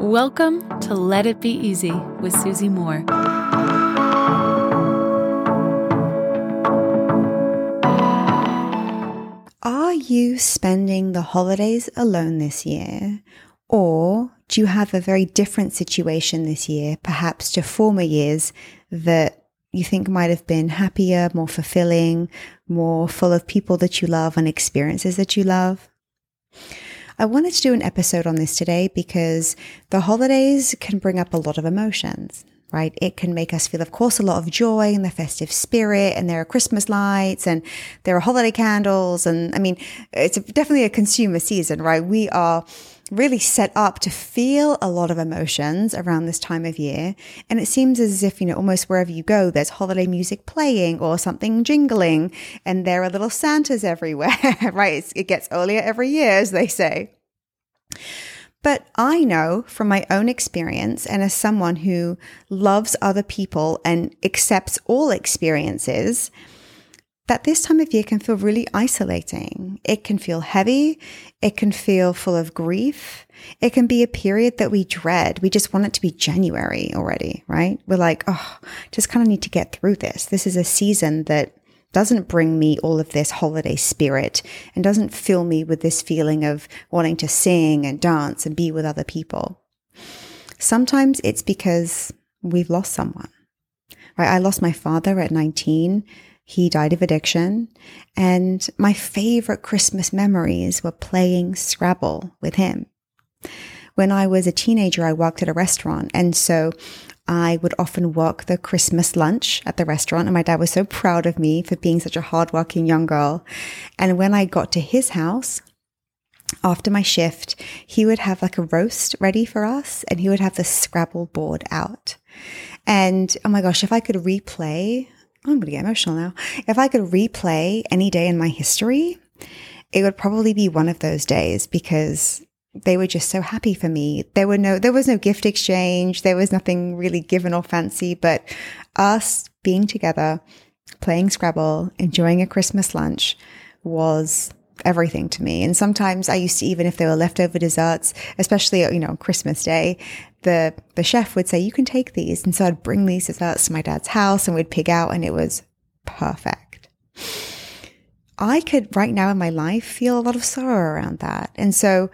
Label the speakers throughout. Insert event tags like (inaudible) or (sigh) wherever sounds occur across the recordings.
Speaker 1: Welcome to Let It Be Easy with Susie Moore.
Speaker 2: Are you spending the holidays alone this year? Or do you have a very different situation this year, perhaps to former years that you think might have been happier, more fulfilling, more full of people that you love and experiences that you love? I wanted to do an episode on this today because the holidays can bring up a lot of emotions, right? It can make us feel, of course, a lot of joy and the festive spirit, and there are Christmas lights and there are holiday candles. And I mean, it's definitely a consumer season, right? We are really set up to feel a lot of emotions around this time of year. And it seems as if, you know, almost wherever you go, there's holiday music playing or something jingling, and there are little Santas everywhere, (laughs) right? It's, it gets earlier every year, as they say. But I know from my own experience and as someone who loves other people and accepts all experiences, that this time of year can feel really isolating. It can feel heavy. It can feel full of grief. It can be a period that we dread. We just want it to be January already, right? We're like, oh, just kind of need to get through this. This is a season that doesn't bring me all of this holiday spirit and doesn't fill me with this feeling of wanting to sing and dance and be with other people. Sometimes it's because we've lost someone, right? I lost my father at 19 he died of addiction. And my favorite Christmas memories were playing Scrabble with him. When I was a teenager, I worked at a restaurant. And so I would often work the Christmas lunch at the restaurant. And my dad was so proud of me for being such a hardworking young girl. And when I got to his house, after my shift, he would have like a roast ready for us and he would have the Scrabble board out. And oh my gosh, if I could replay I'm going to get emotional now. If I could replay any day in my history, it would probably be one of those days because they were just so happy for me. There were no, there was no gift exchange. There was nothing really given or fancy, but us being together, playing Scrabble, enjoying a Christmas lunch was everything to me. And sometimes I used to, even if there were leftover desserts, especially, you know, Christmas day, the, the chef would say, you can take these. And so I'd bring these desserts to my dad's house and we'd pick out and it was perfect. I could right now in my life feel a lot of sorrow around that. And so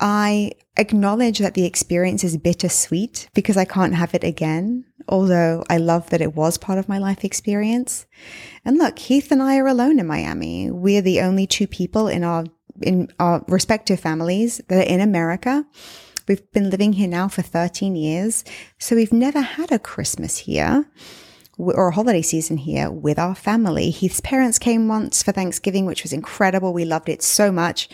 Speaker 2: I acknowledge that the experience is bittersweet because I can't have it again, although I love that it was part of my life experience. And look, Heath and I are alone in Miami. We're the only two people in our in our respective families that are in America. We've been living here now for 13 years, so we've never had a Christmas here or a holiday season here with our family. Heath's parents came once for Thanksgiving, which was incredible. We loved it so much.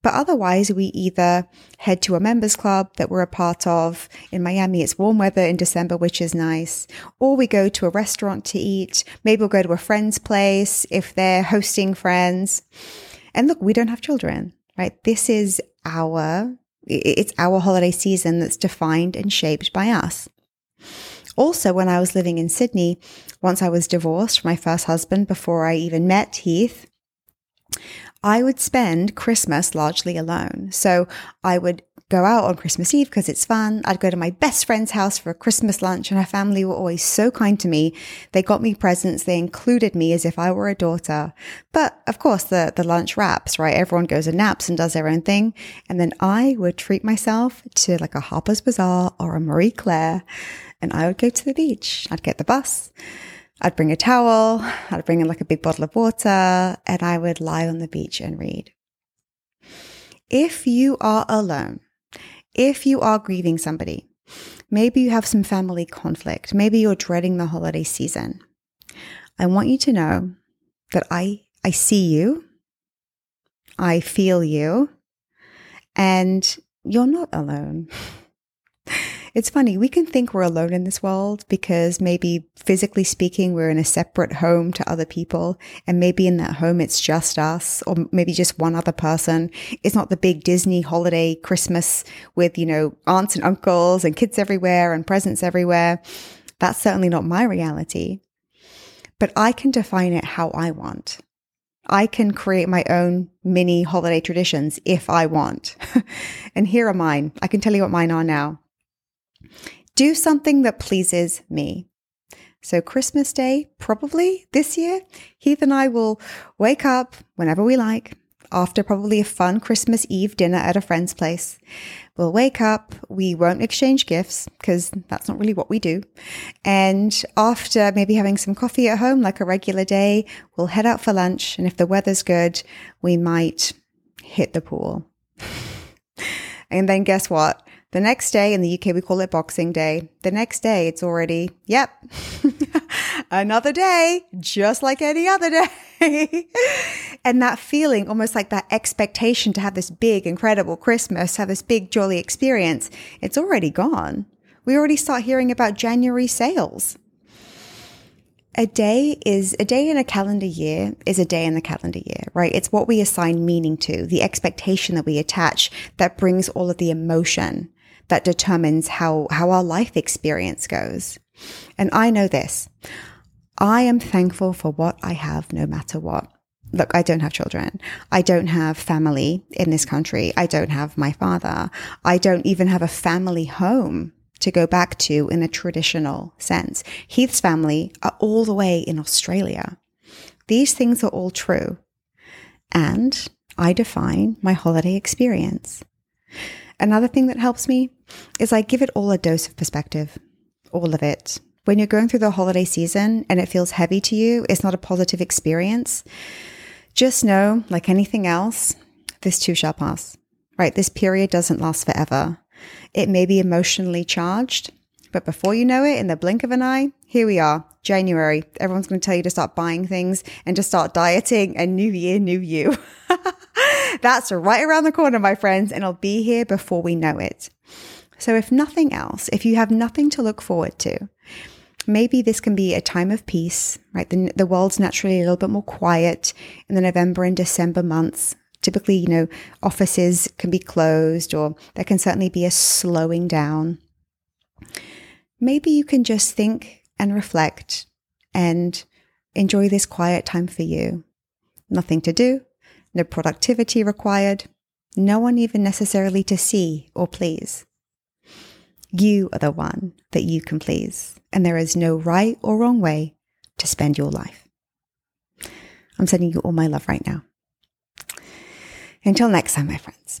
Speaker 2: But otherwise, we either head to a members club that we're a part of. In Miami, it's warm weather in December, which is nice. Or we go to a restaurant to eat. Maybe we'll go to a friend's place if they're hosting friends. And look, we don't have children, right? This is our, it's our holiday season that's defined and shaped by us. Also, when I was living in Sydney, once I was divorced from my first husband before I even met Heath, I would spend Christmas largely alone. So I would go out on Christmas Eve because it's fun. I'd go to my best friend's house for a Christmas lunch and her family were always so kind to me. They got me presents. They included me as if I were a daughter. But of course, the, the lunch wraps, right? Everyone goes and naps and does their own thing. And then I would treat myself to like a Harper's Bazaar or a Marie Claire and I would go to the beach. I'd get the bus. I'd bring a towel, I'd bring in like a big bottle of water, and I would lie on the beach and read. If you are alone, if you are grieving somebody, maybe you have some family conflict, maybe you're dreading the holiday season, I want you to know that I, I see you, I feel you, and you're not alone. (laughs) It's funny, we can think we're alone in this world because maybe physically speaking, we're in a separate home to other people. And maybe in that home, it's just us or maybe just one other person. It's not the big Disney holiday Christmas with, you know, aunts and uncles and kids everywhere and presents everywhere. That's certainly not my reality. But I can define it how I want. I can create my own mini holiday traditions if I want. (laughs) and here are mine. I can tell you what mine are now. Do something that pleases me. So, Christmas Day, probably this year, Heath and I will wake up whenever we like after probably a fun Christmas Eve dinner at a friend's place. We'll wake up, we won't exchange gifts because that's not really what we do. And after maybe having some coffee at home, like a regular day, we'll head out for lunch. And if the weather's good, we might hit the pool. (laughs) and then guess what? The next day in the UK, we call it Boxing Day. The next day, it's already, yep, (laughs) another day, just like any other day. (laughs) and that feeling, almost like that expectation to have this big, incredible Christmas, have this big, jolly experience, it's already gone. We already start hearing about January sales. A day is a day in a calendar year is a day in the calendar year, right? It's what we assign meaning to, the expectation that we attach that brings all of the emotion that determines how, how our life experience goes. And I know this. I am thankful for what I have no matter what. Look, I don't have children. I don't have family in this country. I don't have my father. I don't even have a family home to go back to in a traditional sense. Heath's family are all the way in Australia. These things are all true. And I define my holiday experience. Another thing that helps me is I give it all a dose of perspective, all of it. When you're going through the holiday season and it feels heavy to you, it's not a positive experience. Just know, like anything else, this too shall pass, right? This period doesn't last forever. It may be emotionally charged, but before you know it, in the blink of an eye, here we are, January. Everyone's going to tell you to start buying things and to start dieting, and new year, new you. (laughs) That's right around the corner, my friends, and it'll be here before we know it. So, if nothing else, if you have nothing to look forward to, maybe this can be a time of peace, right? The, the world's naturally a little bit more quiet in the November and December months. Typically, you know, offices can be closed or there can certainly be a slowing down. Maybe you can just think and reflect and enjoy this quiet time for you. Nothing to do, no productivity required, no one even necessarily to see or please. You are the one that you can please, and there is no right or wrong way to spend your life. I'm sending you all my love right now. Until next time, my friends,